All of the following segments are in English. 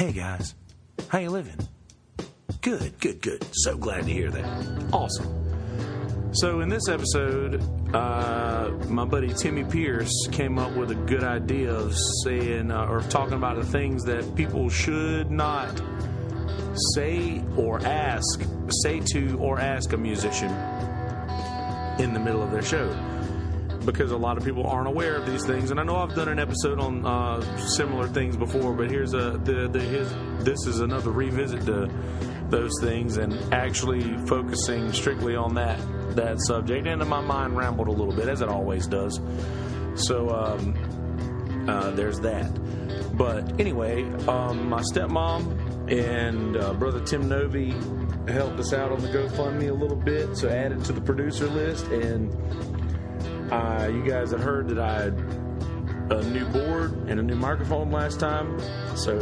Hey guys, how you living? Good, good, good. So glad to hear that. Awesome. So in this episode, uh, my buddy Timmy Pierce came up with a good idea of saying uh, or talking about the things that people should not say or ask, say to or ask a musician in the middle of their show because a lot of people aren't aware of these things. And I know I've done an episode on uh, similar things before, but here's a the, the his this is another revisit to those things and actually focusing strictly on that that subject. And my mind rambled a little bit, as it always does. So um, uh, there's that. But anyway, um, my stepmom and uh, brother Tim Novi helped us out on the GoFundMe a little bit, so added to the producer list. And uh, you guys had heard that I had a new board and a new microphone last time. So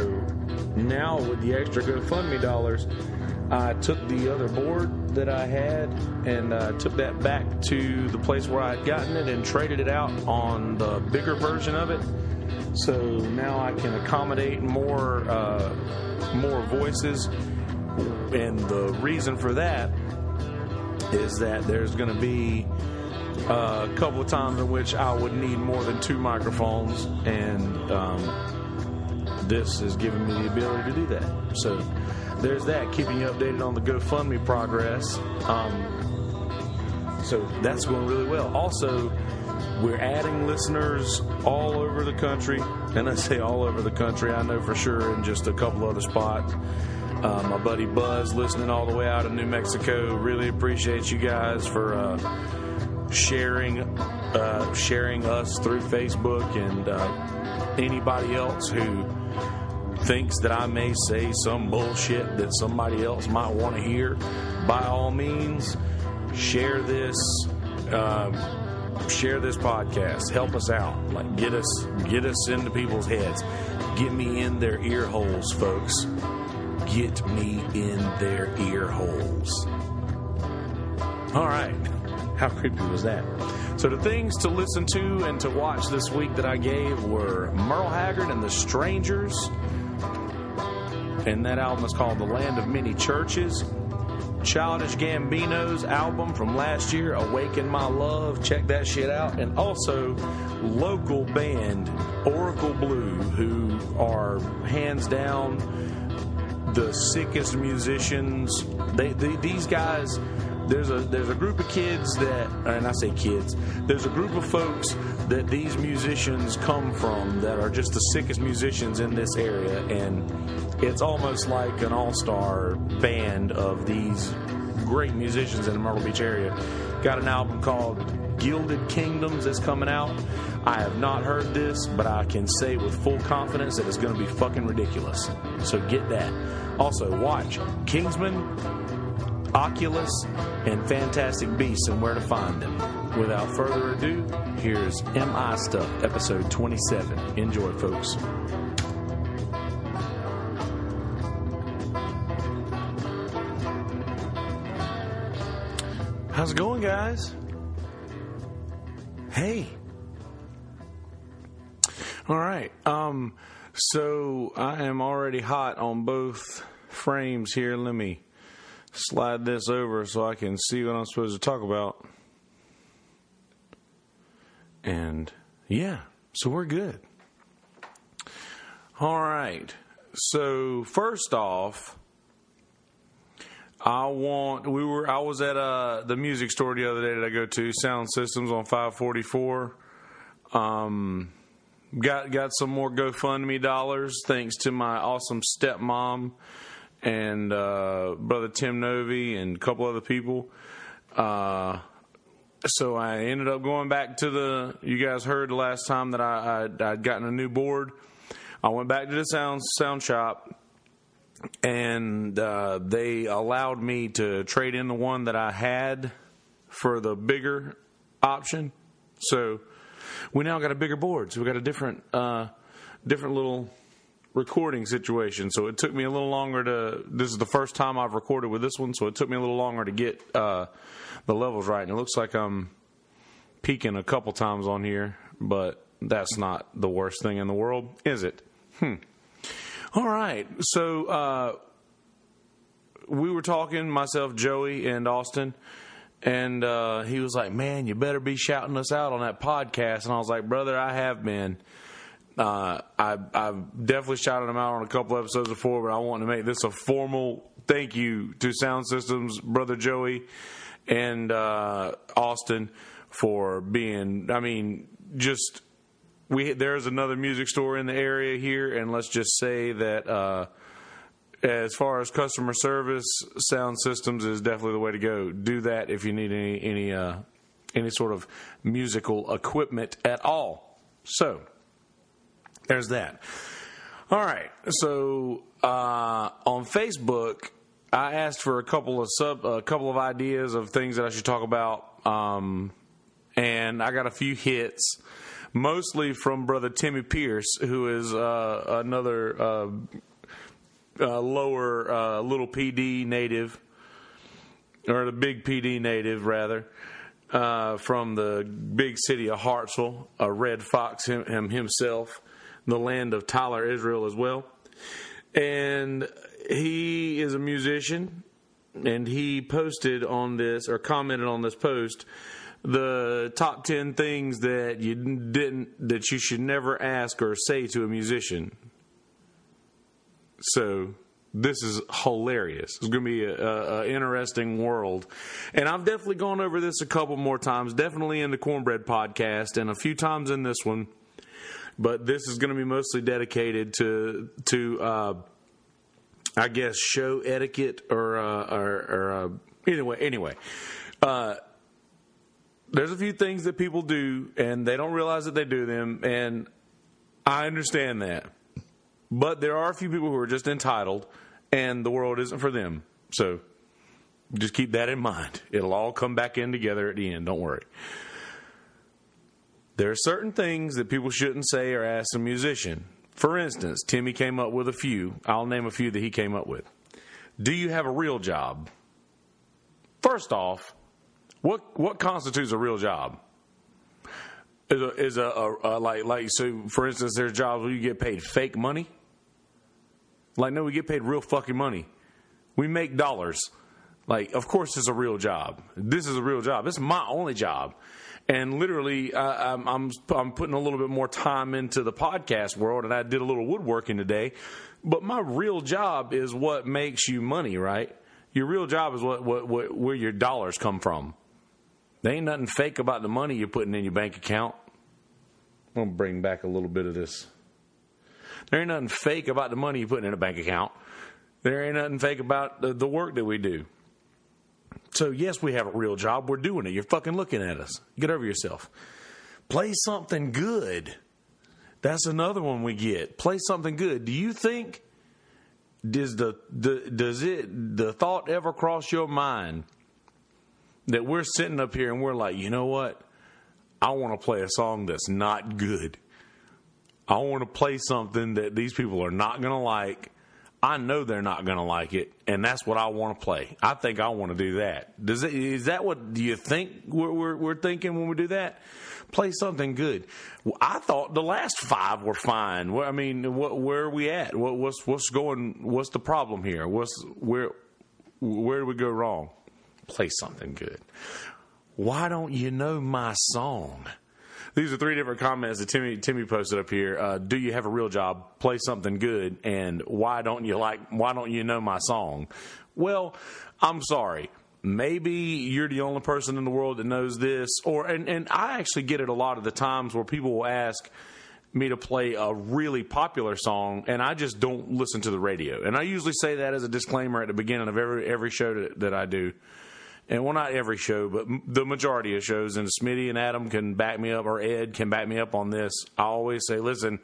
now with the extra GoFundMe dollars, I took the other board that I had and uh, took that back to the place where I had gotten it and traded it out on the bigger version of it. So now I can accommodate more uh, more voices, and the reason for that is that there's going to be a couple of times in which I would need more than two microphones, and um, this is giving me the ability to do that. So there's that, keeping you updated on the GoFundMe progress. Um, so that's going really well. Also, we're adding listeners all over the country, and I say all over the country. I know for sure in just a couple other spots. Uh, my buddy Buzz listening all the way out of New Mexico. Really appreciate you guys for uh, sharing uh, sharing us through Facebook and uh, anybody else who thinks that I may say some bullshit that somebody else might want to hear, by all means, share this. Um, share this podcast. Help us out. Like get us get us into people's heads. Get me in their ear holes, folks. Get me in their ear holes. All right. How creepy was that? So the things to listen to and to watch this week that I gave were Merle Haggard and the Strangers, and that album is called The Land of Many Churches. Childish Gambino's album from last year, Awaken My Love. Check that shit out. And also, local band Oracle Blue, who are hands down the sickest musicians. They, they these guys. There's a there's a group of kids that, and I say kids. There's a group of folks that these musicians come from that are just the sickest musicians in this area, and it's almost like an all-star band of these great musicians in the Myrtle Beach area. Got an album called Gilded Kingdoms that's coming out. I have not heard this, but I can say with full confidence that it's going to be fucking ridiculous. So get that. Also, watch Kingsman, Oculus, and Fantastic Beasts and where to find them. Without further ado, here's MI Stuff, episode 27. Enjoy, folks. How's it going, guys? Hey. All right. Um, so I am already hot on both frames here. Let me slide this over so I can see what I'm supposed to talk about. And yeah, so we're good. All right. So first off, I want. We were. I was at uh, the music store the other day that I go to, Sound Systems on 544. Um, got got some more GoFundMe dollars thanks to my awesome stepmom and uh, brother Tim Novi and a couple other people. Uh, so I ended up going back to the. You guys heard the last time that I I'd, I'd gotten a new board. I went back to the sound sound shop and uh, they allowed me to trade in the one that I had for the bigger option. So we now got a bigger board. So we got a different, uh, different little recording situation. So it took me a little longer to. This is the first time I've recorded with this one, so it took me a little longer to get uh, the levels right. And it looks like I'm peaking a couple times on here, but that's not the worst thing in the world, is it? Hmm. All right. So uh, we were talking, myself, Joey, and Austin, and uh, he was like, "Man, you better be shouting us out on that podcast." And I was like, "Brother, I have been." Uh, I, I've definitely shouted him out on a couple episodes before, but I want to make this a formal thank you to Sound Systems, brother Joey, and uh, Austin for being. I mean, just we there's another music store in the area here, and let's just say that uh, as far as customer service, Sound Systems is definitely the way to go. Do that if you need any any uh, any sort of musical equipment at all. So there's that. All right, so uh, on Facebook, I asked for a couple of sub, a couple of ideas of things that I should talk about, um, and I got a few hits mostly from brother Timmy Pierce, who is uh, another uh, uh, lower uh, little PD native, or the big PD native rather, uh, from the big city of Hartsville, a Red Fox him, him himself, the land of Tyler Israel as well, and he is a musician, and he posted on this or commented on this post the top 10 things that you didn't that you should never ask or say to a musician. So this is hilarious. It's going to be a, interesting world, and I've definitely gone over this a couple more times. Definitely in the Cornbread podcast, and a few times in this one. But this is going to be mostly dedicated to to uh, I guess show etiquette or uh, or, or uh, anyway anyway. Uh, there's a few things that people do and they don't realize that they do them, and I understand that. But there are a few people who are just entitled, and the world isn't for them. So just keep that in mind. It'll all come back in together at the end. Don't worry. There are certain things that people shouldn't say or ask a musician. For instance, Timmy came up with a few. I'll name a few that he came up with. Do you have a real job? First off, what what constitutes a real job? Is a, is a, a, a, like like so? For instance, there's jobs where you get paid fake money. Like no, we get paid real fucking money. We make dollars. Like of course, it's a real job. This is a real job. It's my only job. And literally, uh, I'm, I'm I'm putting a little bit more time into the podcast world, and I did a little woodworking today. But my real job is what makes you money, right? Your real job is what, what, what where your dollars come from. There ain't nothing fake about the money you're putting in your bank account. I'm to bring back a little bit of this. There ain't nothing fake about the money you're putting in a bank account. There ain't nothing fake about the, the work that we do. So, yes, we have a real job. We're doing it. You're fucking looking at us. Get over yourself. Play something good. That's another one we get. Play something good. Do you think does the, the does it the thought ever cross your mind that we're sitting up here and we're like, you know what? I want to play a song that's not good. I want to play something that these people are not going to like. I know they're not going to like it, and that's what I want to play. I think I want to do that. Does it, is that what do you think we're, we're, we're thinking when we do that? Play something good. I thought the last five were fine. I mean, what, where are we at? What, what's what's going? What's the problem here? What's where? Where do we go wrong? play something good. Why don't you know my song? These are three different comments that Timmy Timmy posted up here. Uh, do you have a real job? Play something good, and why don't you like? Why don't you know my song? Well, I'm sorry. Maybe you're the only person in the world that knows this, or and, and I actually get it a lot of the times where people will ask me to play a really popular song, and I just don't listen to the radio. And I usually say that as a disclaimer at the beginning of every every show that, that I do and well, not every show, but the majority of shows, and Smitty and Adam can back me up, or Ed can back me up on this. I always say, listen,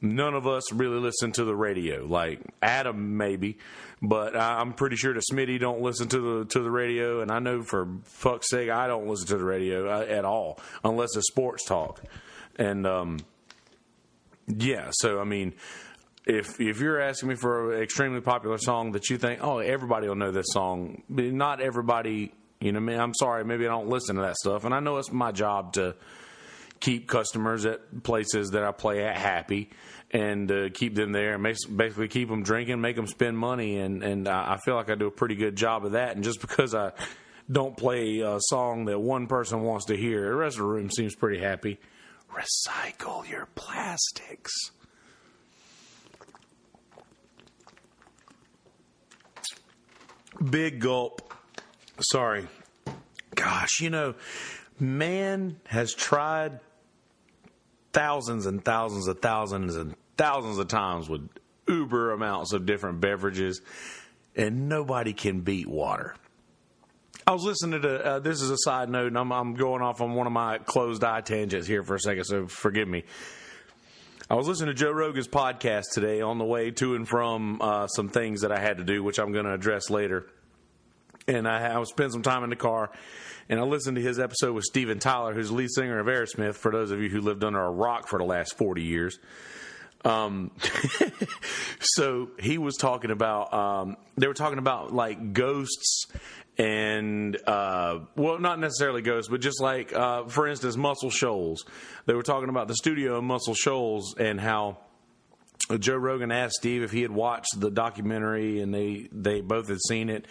none of us really listen to the radio. Like Adam, maybe, but I'm pretty sure that Smitty don't listen to the to the radio, and I know for fuck's sake, I don't listen to the radio uh, at all unless it's sports talk. And um, yeah, so I mean, if if you're asking me for an extremely popular song that you think, oh, everybody will know this song, not everybody. You know, I mean, I'm sorry, maybe I don't listen to that stuff, and I know it's my job to keep customers at places that I play at happy and uh, keep them there and basically keep them drinking, make them spend money, and and I feel like I do a pretty good job of that. And just because I don't play a song that one person wants to hear, the rest of the room seems pretty happy. Recycle your plastics. Big gulp. Sorry. Gosh, you know, man has tried thousands and thousands of thousands and thousands of times with uber amounts of different beverages, and nobody can beat water. I was listening to uh, this is a side note, and I'm, I'm going off on one of my closed eye tangents here for a second, so forgive me. I was listening to Joe Rogan's podcast today on the way to and from uh, some things that I had to do, which I'm going to address later. And I, I spent some time in the car, and I listened to his episode with Steven Tyler, who's the lead singer of Aerosmith. For those of you who lived under a rock for the last 40 years, um, so he was talking about um, they were talking about like ghosts and uh, well, not necessarily ghosts, but just like uh, for instance, Muscle Shoals. They were talking about the studio Muscle Shoals and how. Joe Rogan asked Steve if he had watched the documentary, and they they both had seen it.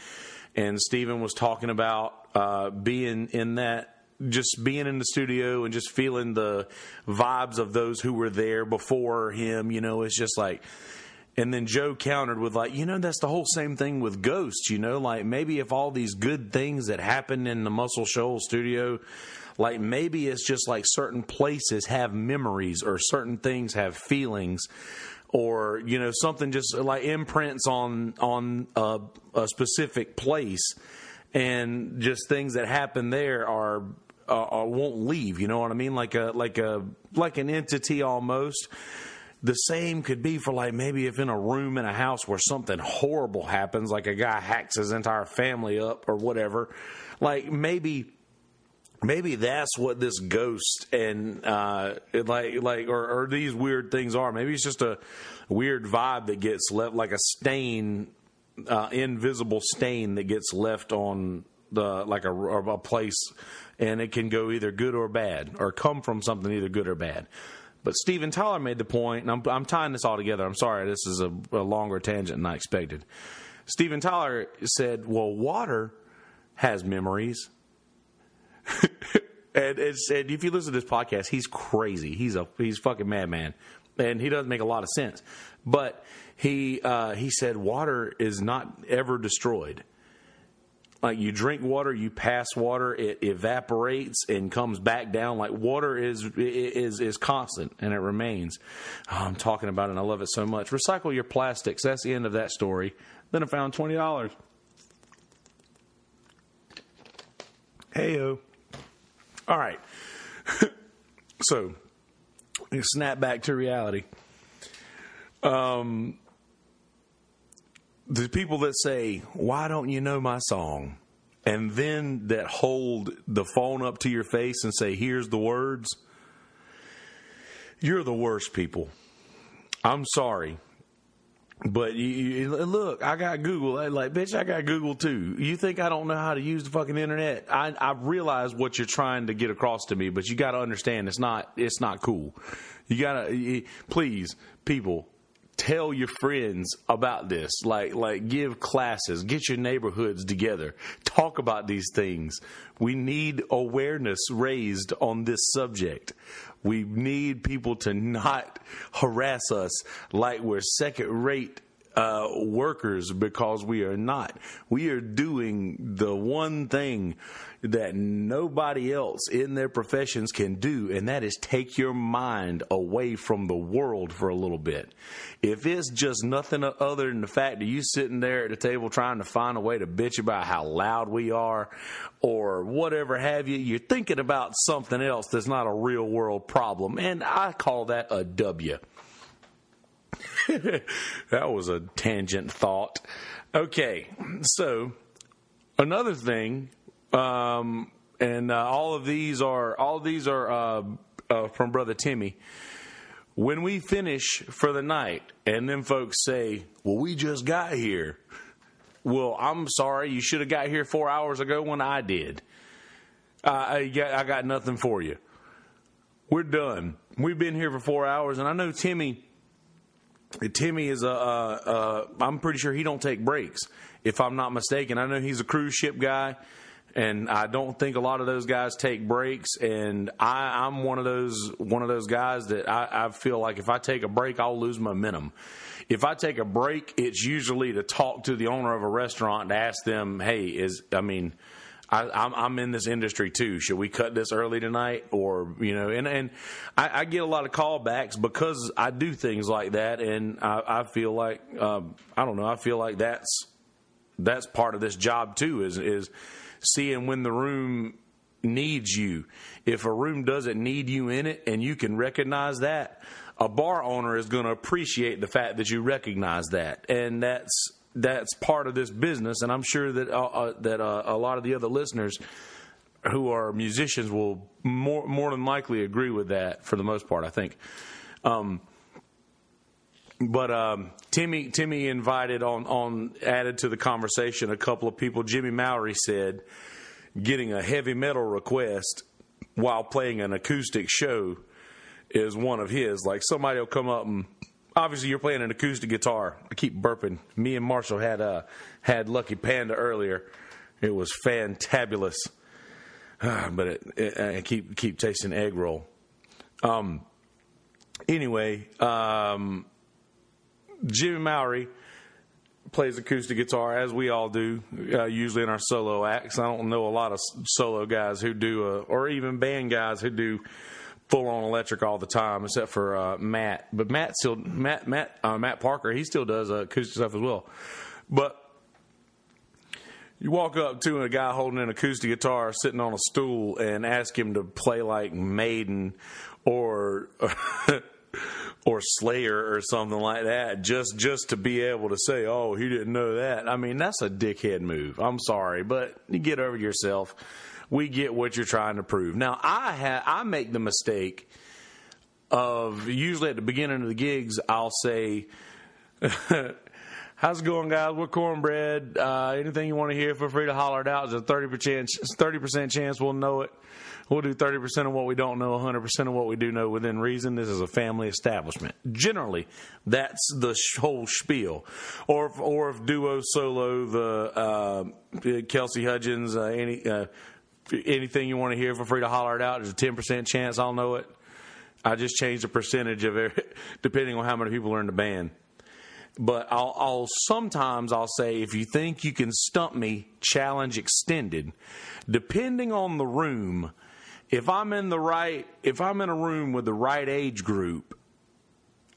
And Steven was talking about uh, being in that just being in the studio and just feeling the vibes of those who were there before him, you know, it's just like and then Joe countered with like, you know, that's the whole same thing with ghosts, you know, like maybe if all these good things that happened in the Muscle Shoal studio, like maybe it's just like certain places have memories or certain things have feelings or you know something just like imprints on on a, a specific place. And just things that happen there are uh, won't leave you know what i mean? Like a like a like an entity almost the same could be for like maybe if in a room in a house where something horrible happens, like a guy hacks his entire family up or whatever, like maybe maybe that's what this ghost and uh, like like or, or, these weird things are. Maybe it's just a weird vibe that gets left, like a stain, uh, invisible stain that gets left on the like a, a place, and it can go either good or bad, or come from something either good or bad. But Steven Tyler made the point, and I'm, I'm tying this all together. I'm sorry, this is a, a longer tangent than I expected. Steven Tyler said, "Well, water has memories." and, and said, if you listen to this podcast, he's crazy. He's a he's fucking madman, and he doesn't make a lot of sense. But he uh, he said water is not ever destroyed like you drink water, you pass water, it evaporates and comes back down. Like water is is is constant and it remains. Oh, I'm talking about it and I love it so much. Recycle your plastics. That's the end of that story. Then I found twenty dollars. Heyo. All right. so, snap back to reality. Um, the people that say, Why don't you know my song? And then that hold the phone up to your face and say, Here's the words. You're the worst people. I'm sorry. But you, you, look, I got Google. Like, bitch, I got Google too. You think I don't know how to use the fucking internet? I, I realize what you're trying to get across to me, but you got to understand it's not it's not cool. You gotta please, people, tell your friends about this. Like like give classes get your neighborhoods together. Talk about these things. We need awareness raised on this subject. We need people to not harass us like we're second rate uh, workers because we are not. We are doing the one thing that nobody else in their professions can do, and that is take your mind away from the world for a little bit. If it's just nothing other than the fact that you sitting there at the table trying to find a way to bitch about how loud we are or whatever have you, you're thinking about something else that's not a real world problem, and I call that a W. that was a tangent thought. Okay, so another thing, um, and uh, all of these are all these are uh, uh, from Brother Timmy. When we finish for the night, and then folks say, "Well, we just got here." Well, I'm sorry, you should have got here four hours ago when I did. I, got, I got nothing for you we're done. We've been here for four hours, and I know Timmy. Timmy is a. I'm pretty sure he don't take breaks, if I'm not mistaken. I know he's a cruise ship guy, and I don't think a lot of those guys take breaks. And I, I'm one of those one of those guys that I, I feel like if I take a break, I'll lose momentum. If I take a break, it's usually to talk to the owner of a restaurant to ask them, "Hey, is I mean." I, am I'm in this industry too. Should we cut this early tonight, or you know? And and I, I get a lot of callbacks because I do things like that, and I, I feel like um, I don't know. I feel like that's that's part of this job too. Is is seeing when the room needs you. If a room doesn't need you in it, and you can recognize that, a bar owner is going to appreciate the fact that you recognize that, and that's that's part of this business, and I'm sure that uh, uh, that uh, a lot of the other listeners who are musicians will more more than likely agree with that for the most part. I think. Um, but um, Timmy Timmy invited on on added to the conversation a couple of people. Jimmy Mowry said getting a heavy metal request while playing an acoustic show is one of his. Like somebody will come up and obviously you're playing an acoustic guitar. I keep burping. Me and Marshall had uh, had Lucky Panda earlier. It was fantabulous, but it, it, I keep keep tasting egg roll. Um. Anyway, um, Jimmy Mowry plays acoustic guitar as we all do, uh, usually in our solo acts. I don't know a lot of solo guys who do, uh, or even band guys who do full on electric all the time, except for uh, Matt. But Matt still Matt Matt uh, Matt Parker he still does uh, acoustic stuff as well. But you walk up to a guy holding an acoustic guitar sitting on a stool and ask him to play like Maiden or or Slayer or something like that just just to be able to say, "Oh, he didn't know that." I mean, that's a dickhead move. I'm sorry, but you get over yourself we get what you're trying to prove. Now, I ha- I make the mistake of usually at the beginning of the gigs, I'll say, "How's it going, guys? We're cornbread. Uh, anything you want to hear, feel free to holler it out. There's a thirty percent thirty percent chance we'll know it. We'll do thirty percent of what we don't know, hundred percent of what we do know within reason. This is a family establishment. Generally, that's the whole spiel. Or if, or if duo solo, the uh, Kelsey Hudgens, uh, any uh, anything you want to hear, feel free to holler it out. There's a 10% chance I'll know it. I just changed the percentage of it depending on how many people are in the band. But I'll, I'll sometimes I'll say if you think you can stump me, challenge extended. Depending on the room, if I'm in the right, if I'm in a room with the right age group,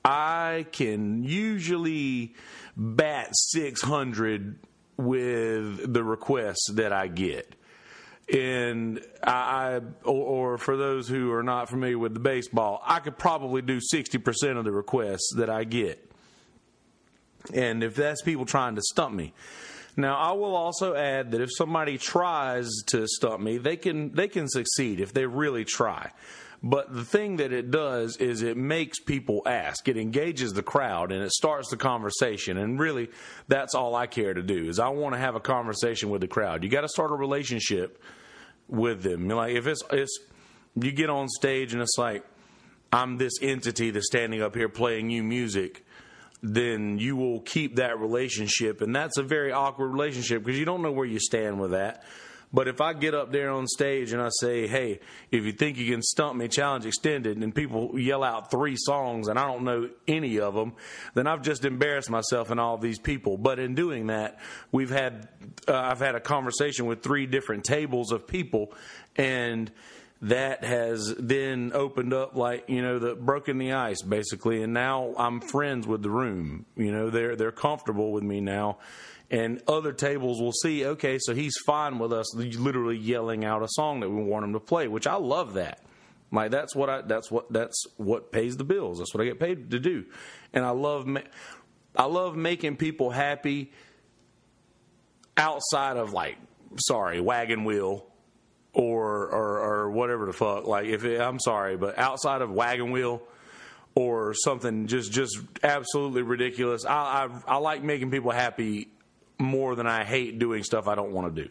I can usually bat 600 with the requests that I get and I, or, or, for those who are not familiar with the baseball, I could probably do 60% of the requests that I get. And if that's people trying to stump me. Now, I will also add that if somebody tries to stump me, they can they can succeed if they really try. But the thing that it does is it makes people ask. It engages the crowd and it starts the conversation. And really, that's all I care to do is I want to have a conversation with the crowd. You got to start a relationship with them. Like if it's it's you get on stage and it's like I'm this entity that's standing up here playing you music, then you will keep that relationship, and that's a very awkward relationship because you don't know where you stand with that. But if I get up there on stage and I say, hey, if you think you can stump me, challenge extended, and people yell out three songs and I don't know any of them, then I've just embarrassed myself and all these people. But in doing that, we've had, uh, I've had a conversation with three different tables of people and that has then opened up like you know the broken the ice basically. And now I'm friends with the room. You know they're they're comfortable with me now. And other tables will see, okay, so he's fine with us literally yelling out a song that we want him to play, which I love that. Like that's what I that's what that's what pays the bills. That's what I get paid to do, and I love I love making people happy outside of like sorry wagon wheel or or, or whatever the fuck. Like if it, I'm sorry, but outside of wagon wheel or something just just absolutely ridiculous. I, I I like making people happy more than I hate doing stuff I don't want to do.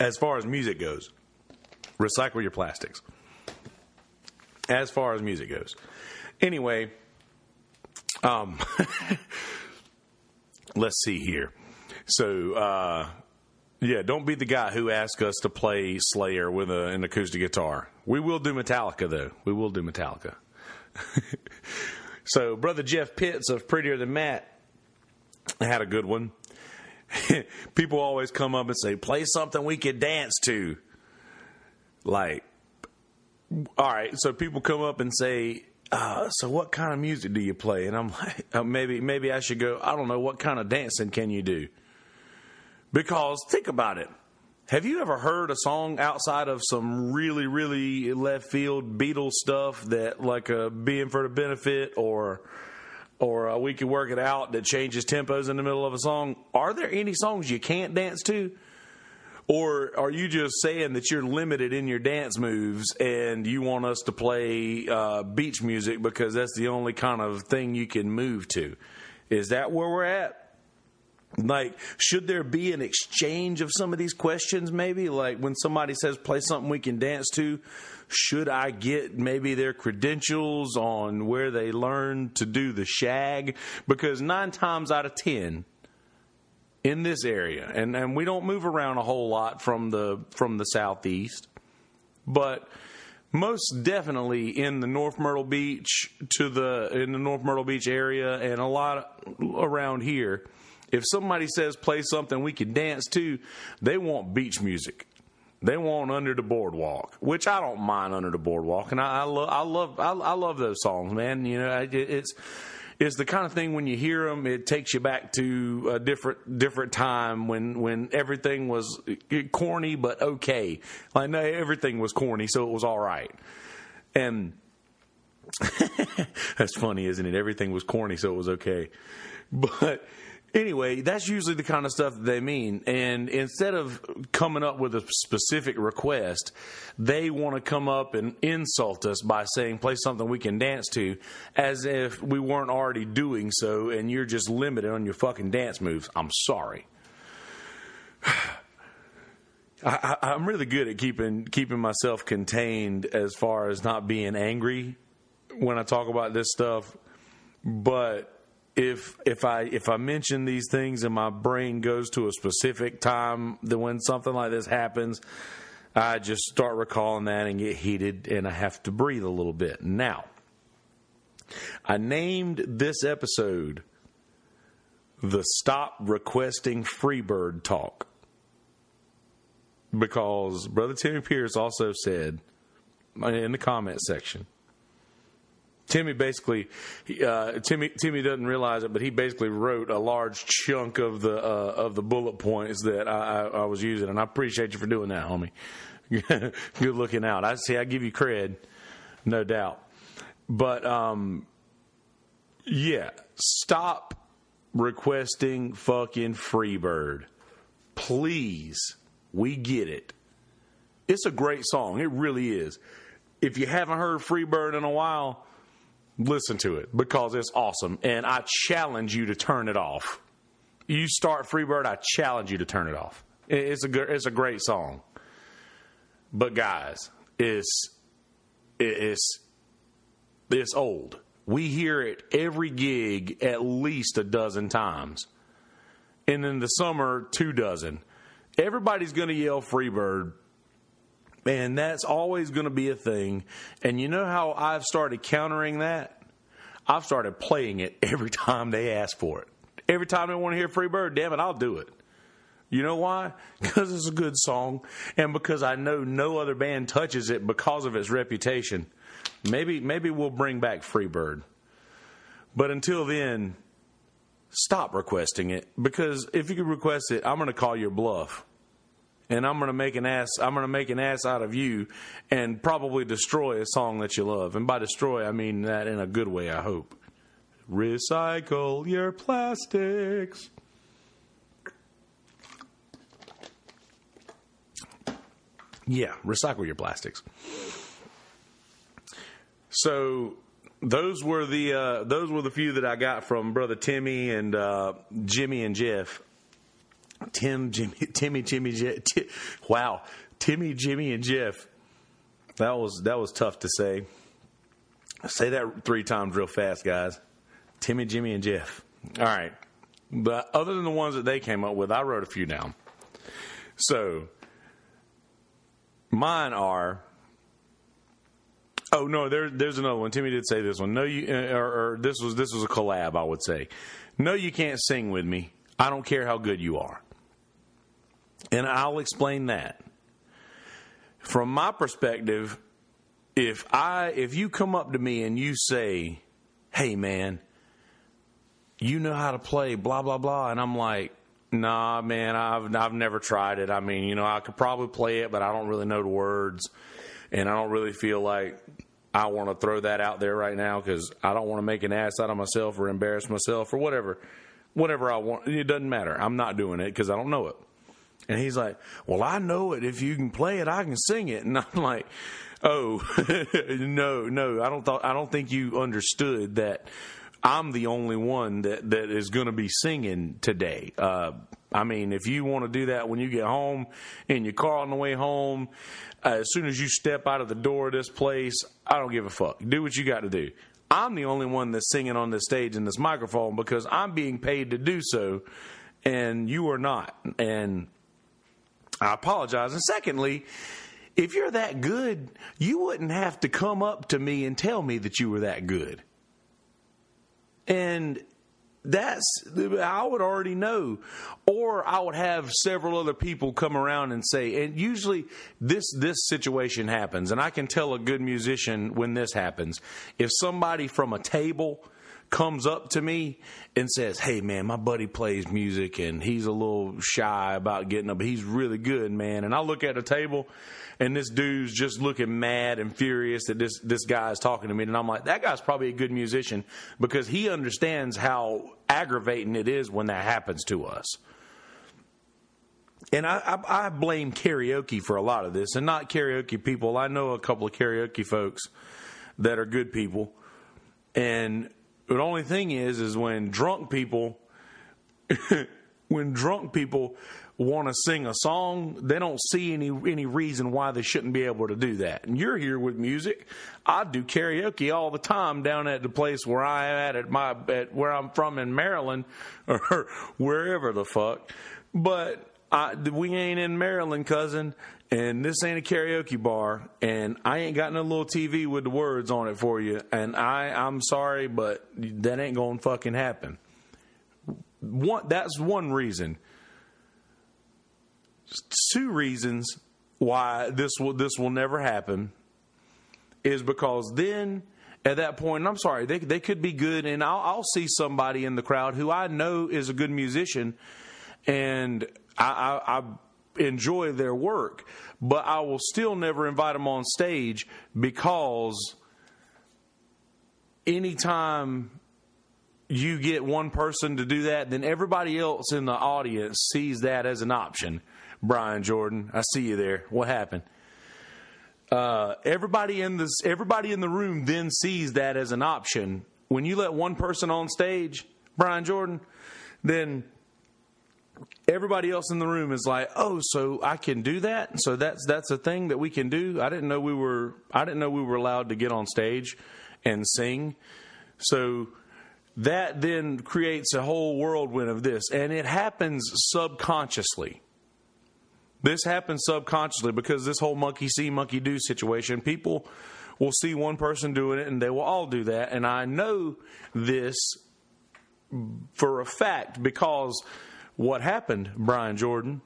As far as music goes, Recycle your plastics. As far as music goes. Anyway, um, let's see here. So, uh, yeah, don't be the guy who asks us to play Slayer with a, an acoustic guitar. We will do Metallica, though. We will do Metallica. so, brother Jeff Pitts of Prettier Than Matt had a good one. People always come up and say, "Play something we can dance to." Like, all right. So people come up and say, uh, "So what kind of music do you play?" And I'm like, uh, maybe maybe I should go. I don't know. What kind of dancing can you do? Because think about it. Have you ever heard a song outside of some really, really left field Beatles stuff that, like a "Being for the Benefit" or or uh, "We Can Work It Out" that changes tempos in the middle of a song? Are there any songs you can't dance to? Or are you just saying that you're limited in your dance moves and you want us to play uh, beach music because that's the only kind of thing you can move to? Is that where we're at? Like, should there be an exchange of some of these questions, maybe? Like, when somebody says, play something we can dance to, should I get maybe their credentials on where they learned to do the shag? Because nine times out of ten, in this area, and, and we don't move around a whole lot from the from the southeast, but most definitely in the North Myrtle Beach to the in the North Myrtle Beach area and a lot around here if somebody says play something we can dance to, they want beach music. They want under the boardwalk, which I don't mind under the boardwalk, and I, I love, I love, I, I, love those songs, man. You know, it, it's it's the kind of thing when you hear them, it takes you back to a different different time when when everything was eh, corny but okay. Like no, everything was corny, so it was all right. And that's funny, isn't it? Everything was corny, so it was okay. But Anyway, that's usually the kind of stuff that they mean. And instead of coming up with a specific request, they want to come up and insult us by saying, play something we can dance to, as if we weren't already doing so and you're just limited on your fucking dance moves. I'm sorry. I, am really good at keeping keeping myself contained as far as not being angry when I talk about this stuff, but if if I if I mention these things and my brain goes to a specific time that when something like this happens, I just start recalling that and get heated and I have to breathe a little bit. Now, I named this episode the Stop Requesting Freebird Talk because Brother Timmy Pierce also said in the comment section Timmy basically, uh, Timmy Timmy doesn't realize it, but he basically wrote a large chunk of the uh, of the bullet points that I, I, I, was using, and I appreciate you for doing that, homie. Good looking out. I see. I give you cred, no doubt. But um, yeah, stop requesting fucking Freebird, please. We get it. It's a great song. It really is. If you haven't heard Freebird in a while listen to it because it's awesome. And I challenge you to turn it off. You start Freebird, I challenge you to turn it off. It's a good, it's a great song. But guys, it's it's it's old. We hear it every gig at least a dozen times. And in the summer, two dozen. Everybody's going to yell Freebird and that's always going to be a thing. And you know how I've started countering that? I've started playing it every time they ask for it. Every time they want to hear Free Bird, damn it, I'll do it. You know why? Because it's a good song, and because I know no other band touches it because of its reputation. Maybe maybe we'll bring back Freebird. But until then, stop requesting it because if you request it, I'm going to call your bluff and I'm going to make an ass I'm going to make an ass out of you and probably destroy a song that you love. And by destroy I mean that in a good way, I hope. Recycle your plastics. Yeah, recycle your plastics. So those were the uh, those were the few that I got from brother Timmy and uh, Jimmy and Jeff. Tim, Jimmy, Timmy, Jimmy, Jeff, wow, Timmy, Jimmy, and Jeff. That was that was tough to say. Say that three times real fast, guys. Timmy, Jimmy, and Jeff. All right. But other than the ones that they came up with, I wrote a few down. So mine are. Oh no, there, there's another one. Timmy did say this one. No, you uh, or, or this was this was a collab. I would say. No, you can't sing with me. I don't care how good you are. And I'll explain that. From my perspective, if I if you come up to me and you say, "Hey man, you know how to play blah blah blah," and I'm like, "Nah, man, I've I've never tried it. I mean, you know, I could probably play it, but I don't really know the words, and I don't really feel like I want to throw that out there right now because I don't want to make an ass out of myself or embarrass myself or whatever, whatever I want. It doesn't matter. I'm not doing it because I don't know it." And he's like, "Well, I know it. If you can play it, I can sing it." And I'm like, "Oh, no, no. I don't thought. I don't think you understood that. I'm the only one that that is going to be singing today. Uh, I mean, if you want to do that when you get home in your car on the way home, uh, as soon as you step out of the door of this place, I don't give a fuck. Do what you got to do." I'm the only one that's singing on this stage in this microphone because I'm being paid to do so, and you are not. And I apologize. And secondly, if you're that good, you wouldn't have to come up to me and tell me that you were that good. And that's I would already know, or I would have several other people come around and say. And usually, this this situation happens, and I can tell a good musician when this happens. If somebody from a table comes up to me and says, "Hey man, my buddy plays music and he's a little shy about getting up, but he's really good, man." And I look at the table and this dude's just looking mad and furious that this this guy is talking to me and I'm like, "That guy's probably a good musician because he understands how aggravating it is when that happens to us." And I, I, I blame karaoke for a lot of this, and not karaoke people. I know a couple of karaoke folks that are good people, and the only thing is, is when drunk people, when drunk people want to sing a song, they don't see any any reason why they shouldn't be able to do that. And you're here with music. I do karaoke all the time down at the place where I am at at my at where I'm from in Maryland or wherever the fuck. But I, we ain't in Maryland, cousin and this ain't a karaoke bar, and I ain't got no little TV with the words on it for you, and I I'm sorry, but that ain't gonna fucking happen. One that's one reason. Two reasons why this will this will never happen is because then at that point, I'm sorry, they they could be good, and I'll, I'll see somebody in the crowd who I know is a good musician, and I, I, I enjoy their work, but I will still never invite them on stage because anytime you get one person to do that, then everybody else in the audience sees that as an option. Brian Jordan, I see you there. What happened? Uh, everybody in this, everybody in the room then sees that as an option. When you let one person on stage, Brian Jordan, then everybody else in the room is like, "Oh, so I can do that? So that's that's a thing that we can do? I didn't know we were I didn't know we were allowed to get on stage and sing." So that then creates a whole whirlwind of this, and it happens subconsciously. This happens subconsciously because this whole monkey see, monkey do situation, people will see one person doing it and they will all do that. And I know this for a fact because what happened, Brian Jordan,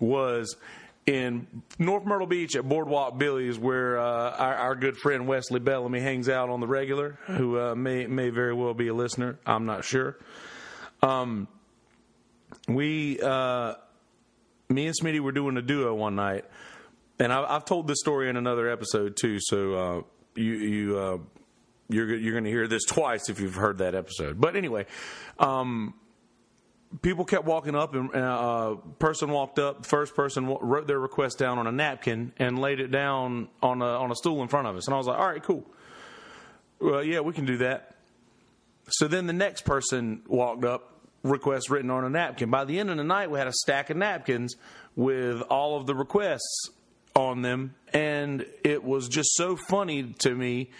was in North Myrtle Beach at Boardwalk Billy's, where uh, our, our, good friend Wesley Bellamy hangs out on the regular, who uh, may may very well be a listener. I'm not sure. Um, we, uh, me and Smitty were doing a duo one night, and I, have told this story in another episode too. So uh, you you uh, you're you're going to hear this twice if you've heard that episode. But anyway. Um, people kept walking up, and uh, a person walked up. First person wrote their request down on a napkin and laid it down on a on a stool in front of us. And I was like, "All right, cool. Well, yeah, we can do that." So then the next person walked up, request written on a napkin. By the end of the night, we had a stack of napkins with all of the requests on them, and it was just so funny to me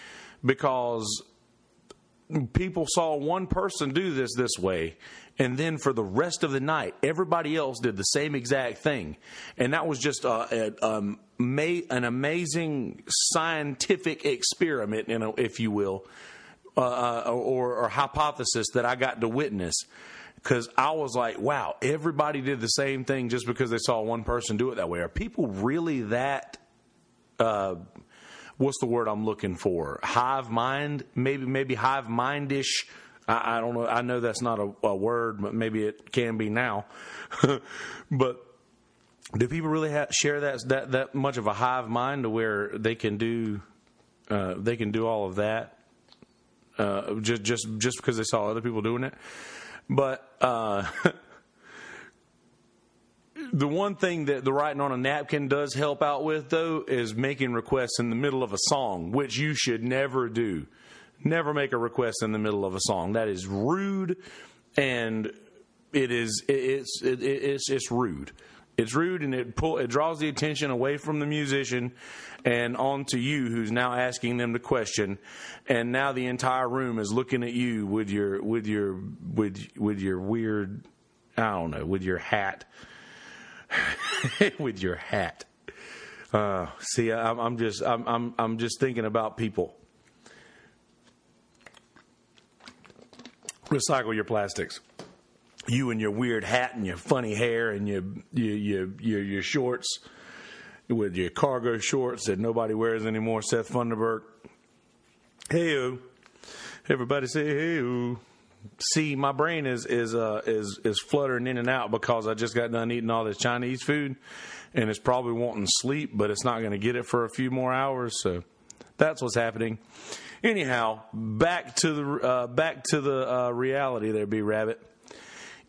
because people saw one person do this this way and then for the rest of the night everybody else did the same exact thing and that was just a, a, um, an amazing scientific experiment you know, if you will uh, uh, or, or hypothesis that i got to witness because I was like, wow, everybody did the same thing just because they saw one person do it that way. Are people really that? Uh, what's the word I'm looking for? Hive mind, maybe maybe hive mindish. I, I don't know. I know that's not a, a word, but maybe it can be now. but do people really share that that that much of a hive mind to where they can do uh, they can do all of that uh, just just just because they saw other people doing it? But uh, the one thing that the writing on a napkin does help out with, though, is making requests in the middle of a song, which you should never do. Never make a request in the middle of a song. That is rude, and it is it's it, it's it's rude. It's rude, and it pull it draws the attention away from the musician and onto you, who's now asking them the question, and now the entire room is looking at you with your with your with with your weird, I don't know, with your hat, with your hat. Uh, see, I'm, I'm just I'm, I'm I'm just thinking about people. Recycle your plastics you and your weird hat and your funny hair and your your your your, your shorts with your cargo shorts that nobody wears anymore. Seth Funderburk. Hey, everybody say hey. See, my brain is is uh, is is fluttering in and out because I just got done eating all this Chinese food, and it's probably wanting sleep, but it's not going to get it for a few more hours. So that's what's happening. Anyhow, back to the uh, back to the uh, reality. There, be rabbit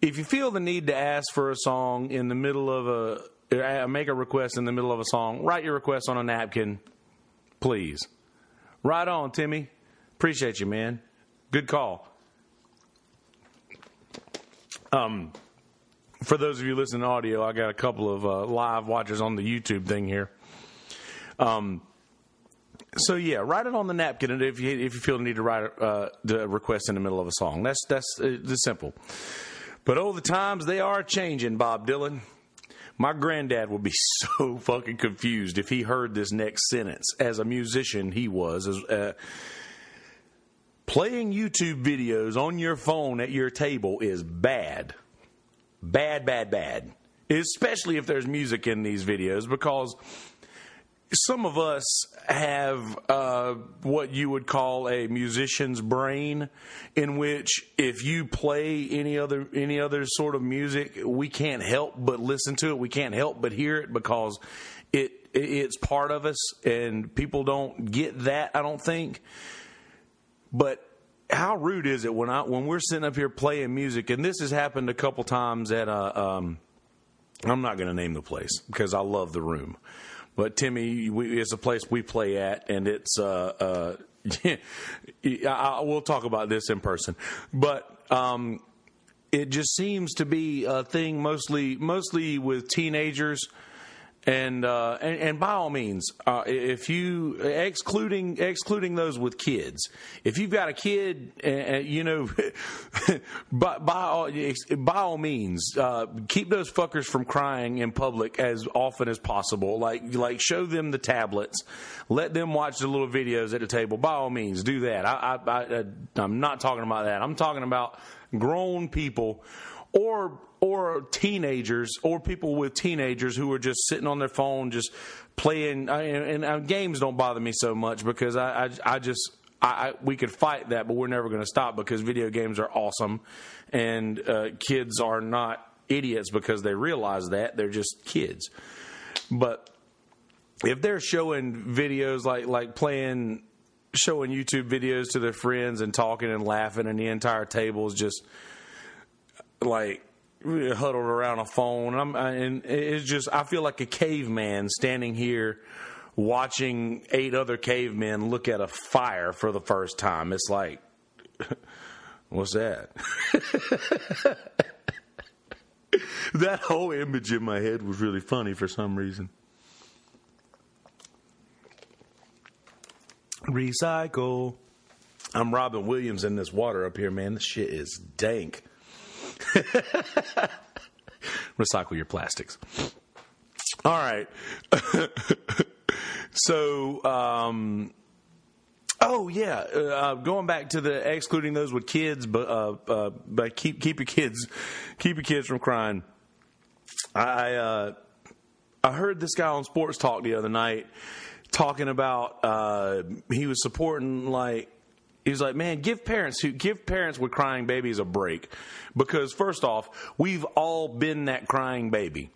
if you feel the need to ask for a song in the middle of a uh, make a request in the middle of a song, write your request on a napkin, please. Right on, Timmy. Appreciate you, man. Good call. Um, for those of you listening to audio, I got a couple of uh, live watchers on the YouTube thing here. Um, so yeah, write it on the napkin and if you if you feel the need to write uh, the request in the middle of a song. That's that's uh, simple. But oh, the times they are changing, Bob Dylan. My granddad would be so fucking confused if he heard this next sentence. As a musician, he was. As, uh, playing YouTube videos on your phone at your table is bad. Bad, bad, bad. Especially if there's music in these videos because some of us have uh, what you would call a musician's brain, in which if you play any other any other sort of music, we can't help but listen to it. We can't help but hear it because it it's part of us, and people don't get that. I don't think, but how rude is it when I when we're sitting up here playing music, and this has happened a couple times at a. Um, I'm not going to name the place because I love the room but Timmy, we, it's a place we play at, and it's. Uh, uh, I, we'll talk about this in person, but um, it just seems to be a thing mostly, mostly with teenagers and, uh, and, and by all means, uh, if you excluding excluding those with kids, if you've got a kid, uh, you know, by all, by all means, uh, keep those fuckers from crying in public as often as possible. Like like show them the tablets, let them watch the little videos at the table. By all means, do that. I, I, I I'm not talking about that. I'm talking about grown people or or teenagers or people with teenagers who are just sitting on their phone just playing. And, and games don't bother me so much because I I, I just I, I, we could fight that, but we're never going to stop because video games are awesome, and uh, kids are not idiots because they realize that. They're just kids. But if they're showing videos like like playing, showing YouTube videos to their friends and talking and laughing, and the entire table is just like huddled around a phone. I'm, and it's just I feel like a caveman standing here watching eight other cavemen look at a fire for the first time. It's like, what's that? that whole image in my head was really funny for some reason. Recycle. I'm Robin Williams in this water up here, man. This shit is dank. Recycle your plastics. All right. so, um, oh yeah, uh, going back to the excluding those with kids, but uh, uh, but keep keep your kids keep your kids from crying. I uh, I heard this guy on Sports Talk the other night talking about uh, he was supporting like he was like, man, give parents who give parents with crying babies a break, because first off, we've all been that crying baby.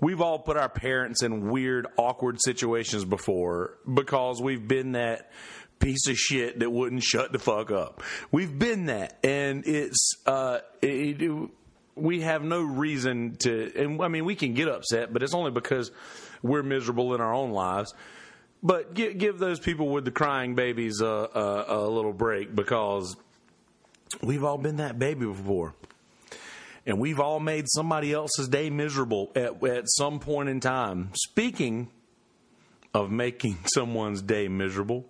We've all put our parents in weird, awkward situations before because we've been that piece of shit that wouldn't shut the fuck up. We've been that, and it's uh, it, it, we have no reason to. And I mean, we can get upset, but it's only because we're miserable in our own lives. But give, give those people with the crying babies a, a, a little break because we've all been that baby before. And we've all made somebody else's day miserable at, at some point in time. Speaking of making someone's day miserable,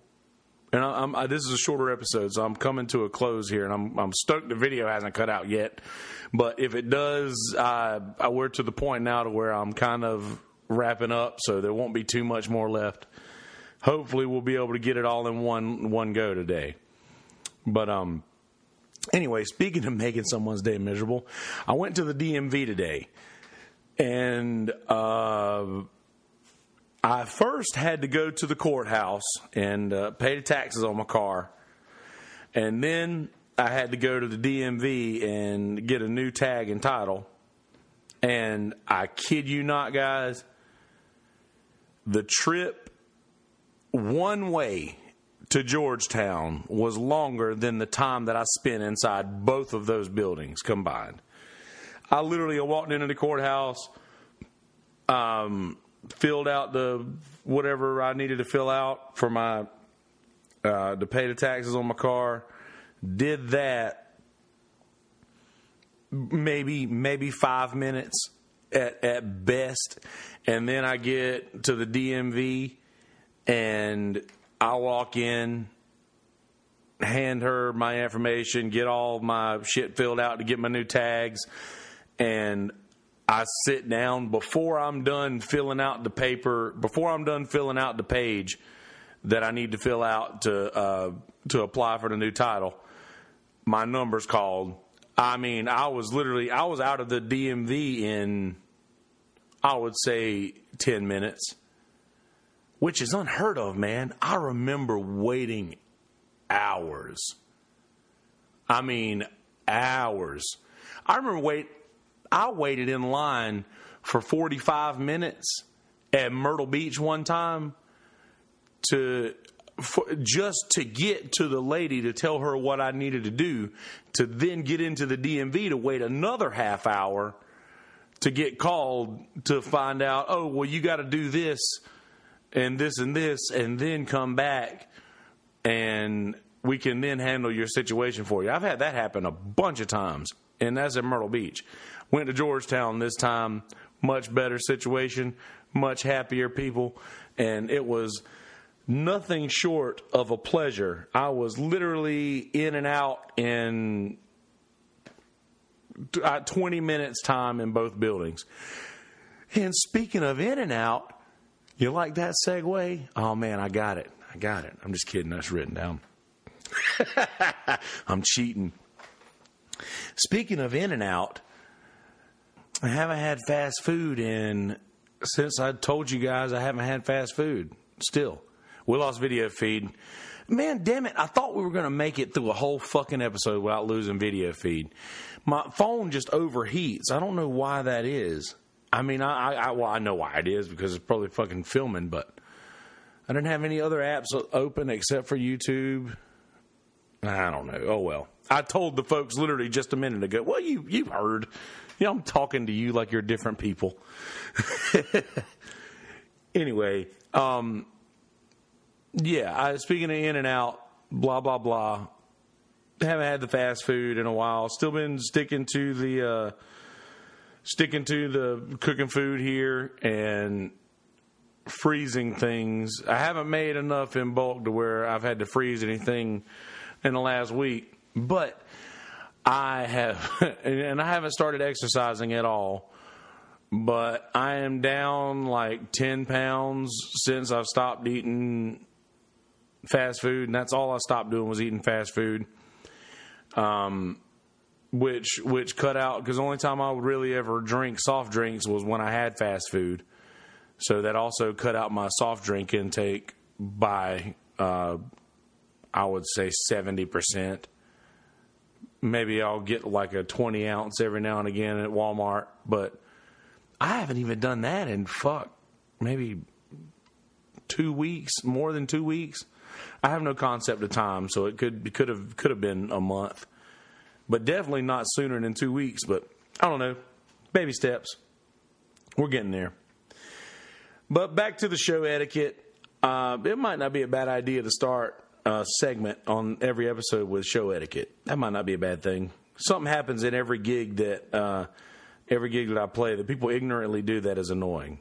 and I, I, this is a shorter episode, so I'm coming to a close here, and I'm, I'm stoked the video hasn't cut out yet. But if it does, I, I, we're to the point now to where I'm kind of wrapping up, so there won't be too much more left hopefully we'll be able to get it all in one one go today. But um anyway, speaking of making someone's day miserable, I went to the DMV today. And uh I first had to go to the courthouse and uh, pay the taxes on my car. And then I had to go to the DMV and get a new tag and title. And I kid you not, guys, the trip one way to Georgetown was longer than the time that I spent inside both of those buildings combined. I literally walked into the courthouse, um, filled out the whatever I needed to fill out for my uh, to pay the taxes on my car. Did that maybe maybe five minutes at at best, and then I get to the DMV and I walk in, hand her my information, get all my shit filled out to get my new tags, and I sit down before I'm done filling out the paper, before I'm done filling out the page that I need to fill out to uh, to apply for the new title. My number's called. I mean, I was literally I was out of the DMV in I would say 10 minutes which is unheard of, man. I remember waiting hours. I mean, hours. I remember wait. I waited in line for 45 minutes at Myrtle Beach one time to for, just to get to the lady to tell her what I needed to do, to then get into the DMV to wait another half hour to get called to find out, oh, well, you got to do this and this and this, and then come back and we can then handle your situation for you. I've had that happen a bunch of times, and that's at Myrtle Beach. Went to Georgetown this time, much better situation, much happier people, and it was nothing short of a pleasure. I was literally in and out in uh, 20 minutes time in both buildings. And speaking of in and out, you like that segue? Oh man, I got it. I got it. I'm just kidding. That's written down. I'm cheating. Speaking of In and Out, I haven't had fast food in since I told you guys I haven't had fast food. Still, we lost video feed. Man, damn it! I thought we were going to make it through a whole fucking episode without losing video feed. My phone just overheats. I don't know why that is. I mean, I, I well, I know why it is because it's probably fucking filming, but I didn't have any other apps open except for YouTube. I don't know. Oh well. I told the folks literally just a minute ago. Well, you you heard. You know, I'm talking to you like you're different people. anyway, um, yeah. I, speaking of in and out, blah blah blah. Haven't had the fast food in a while. Still been sticking to the. Uh, sticking to the cooking food here and freezing things. I haven't made enough in bulk to where I've had to freeze anything in the last week, but I have, and I haven't started exercising at all. But I am down like 10 pounds since I've stopped eating fast food, and that's all I stopped doing was eating fast food. Um, which which cut out because the only time I would really ever drink soft drinks was when I had fast food. So that also cut out my soft drink intake by uh, I would say seventy percent. Maybe I'll get like a twenty ounce every now and again at Walmart, but I haven't even done that in fuck maybe two weeks, more than two weeks. I have no concept of time, so it could could have could have been a month, but definitely not sooner than two weeks. But I don't know, baby steps. We're getting there. But back to the show etiquette. Uh, it might not be a bad idea to start a segment on every episode with show etiquette. That might not be a bad thing. Something happens in every gig that uh, every gig that I play that people ignorantly do that is annoying.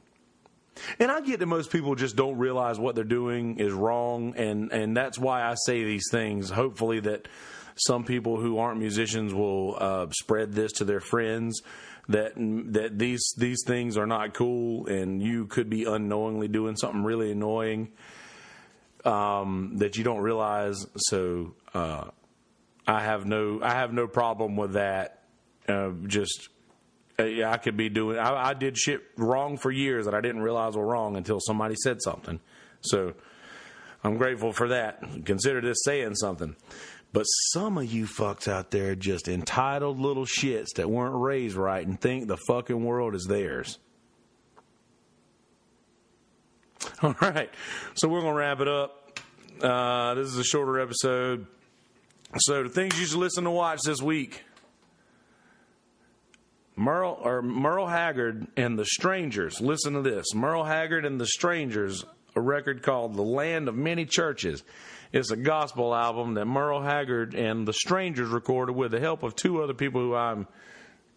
And I get that most people just don't realize what they're doing is wrong, and and that's why I say these things. Hopefully that some people who aren't musicians will uh, spread this to their friends that that these these things are not cool, and you could be unknowingly doing something really annoying um, that you don't realize. So uh, I have no I have no problem with that. Uh, just uh, I could be doing. I, I did shit wrong for years that I didn't realize were wrong until somebody said something. So I'm grateful for that. Consider this saying something. But some of you fucks out there just entitled little shits that weren't raised right and think the fucking world is theirs. All right, so we're gonna wrap it up. Uh, this is a shorter episode. So the things you should listen to watch this week. Merle or Merle Haggard and the Strangers. Listen to this. Merle Haggard and the Strangers, a record called The Land of Many Churches. It's a gospel album that Merle Haggard and the Strangers recorded with the help of two other people who I'm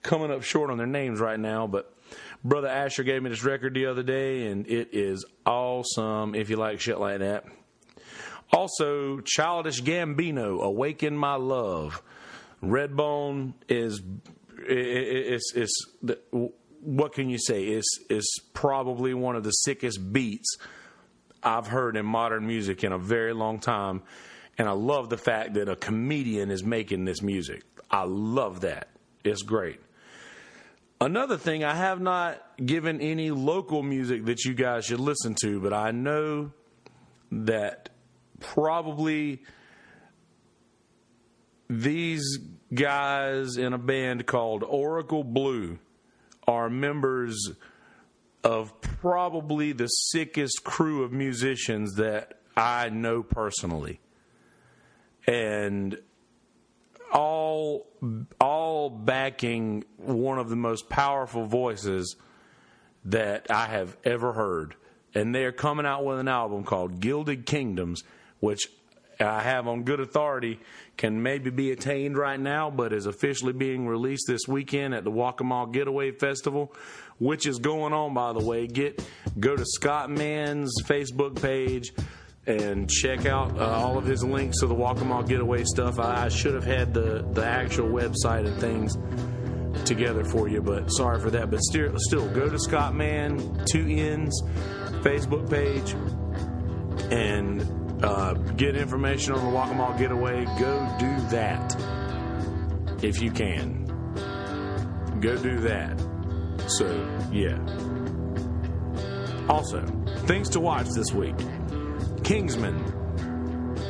coming up short on their names right now, but Brother Asher gave me this record the other day and it is awesome if you like shit like that. Also, Childish Gambino, Awaken My Love. Redbone is it's it's what can you say? It's it's probably one of the sickest beats I've heard in modern music in a very long time, and I love the fact that a comedian is making this music. I love that. It's great. Another thing, I have not given any local music that you guys should listen to, but I know that probably these guys in a band called Oracle Blue are members of probably the sickest crew of musicians that I know personally. And all all backing one of the most powerful voices that I have ever heard. And they're coming out with an album called Gilded Kingdoms, which I have on good authority can maybe be attained right now, but is officially being released this weekend at the Waccamaw Getaway Festival, which is going on, by the way. Get go to Scott Mann's Facebook page and check out uh, all of his links to the Waccamaw Getaway stuff. I, I should have had the the actual website and things together for you, but sorry for that. But still, still go to Scott Mann two ends Facebook page and uh, get information on the Waccamaw Getaway, go do that if you can. Go do that. So, yeah. Also, things to watch this week Kingsman.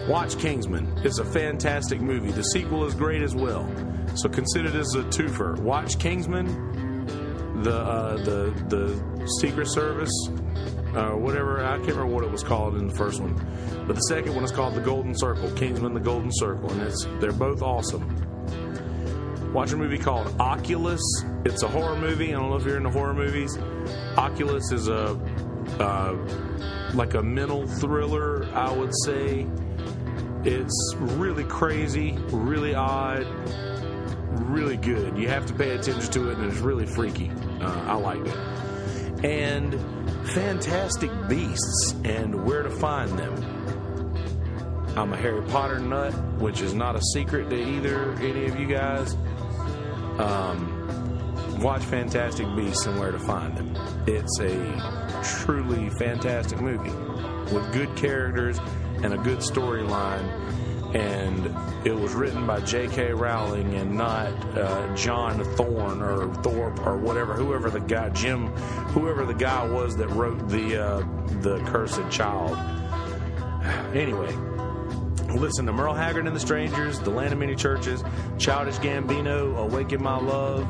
Watch Kingsman. It's a fantastic movie. The sequel is great as well. So consider this a twofer. Watch Kingsman, the uh, the the Secret Service, uh, whatever. I can't remember what it was called in the first one, but the second one is called The Golden Circle, Kingsman: The Golden Circle, and it's they're both awesome. Watch a movie called Oculus. It's a horror movie. I don't know if you're into horror movies. Oculus is a uh, like a mental thriller, I would say. It's really crazy, really odd, really good. You have to pay attention to it, and it's really freaky. Uh, I like it. and fantastic beasts and where to find them. I'm a Harry Potter nut, which is not a secret to either any of you guys. Um, watch Fantastic Beasts and Where to Find Them. It's a truly fantastic movie with good characters and a good storyline. And it was written by J.K. Rowling and not uh, John Thorne or Thorpe or whatever, whoever the guy, Jim, whoever the guy was that wrote the uh, the Cursed Child. Anyway, listen to Merle Haggard and the Strangers, The Land of Many Churches, Childish Gambino, Awaken My Love,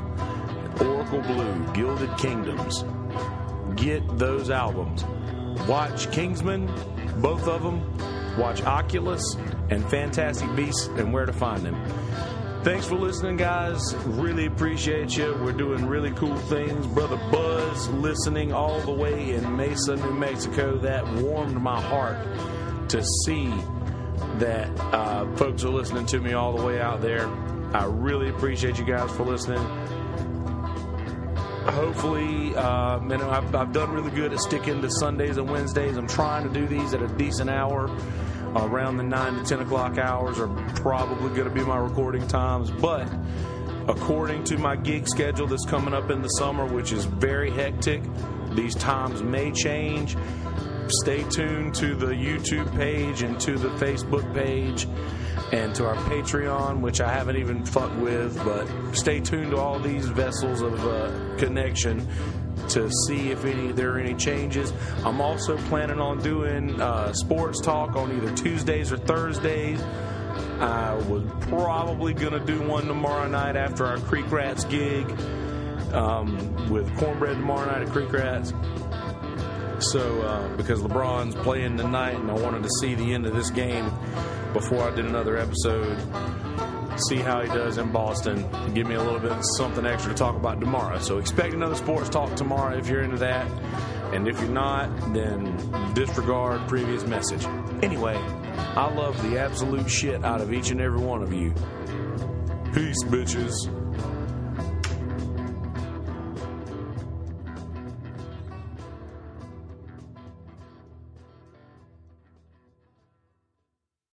Oracle Blue, Gilded Kingdoms. Get those albums. Watch Kingsman, both of them. Watch Oculus and Fantastic Beasts and Where to Find Them. Thanks for listening, guys. Really appreciate you. We're doing really cool things. Brother Buzz listening all the way in Mesa, New Mexico. That warmed my heart to see that uh, folks are listening to me all the way out there. I really appreciate you guys for listening. Hopefully, uh, know, I've, I've done really good at sticking to Sundays and Wednesdays. I'm trying to do these at a decent hour. Around the 9 to 10 o'clock hours are probably going to be my recording times. But according to my gig schedule that's coming up in the summer, which is very hectic, these times may change stay tuned to the YouTube page and to the Facebook page and to our Patreon, which I haven't even fucked with, but stay tuned to all these vessels of uh, connection to see if any there are any changes. I'm also planning on doing uh, sports talk on either Tuesdays or Thursdays. I was probably to do one tomorrow night after our Creek Rats gig um, with Cornbread tomorrow night at Creek Rats. So, uh, because LeBron's playing tonight, and I wanted to see the end of this game before I did another episode, see how he does in Boston, give me a little bit something extra to talk about tomorrow. So, expect another sports talk tomorrow if you're into that. And if you're not, then disregard previous message. Anyway, I love the absolute shit out of each and every one of you. Peace, bitches.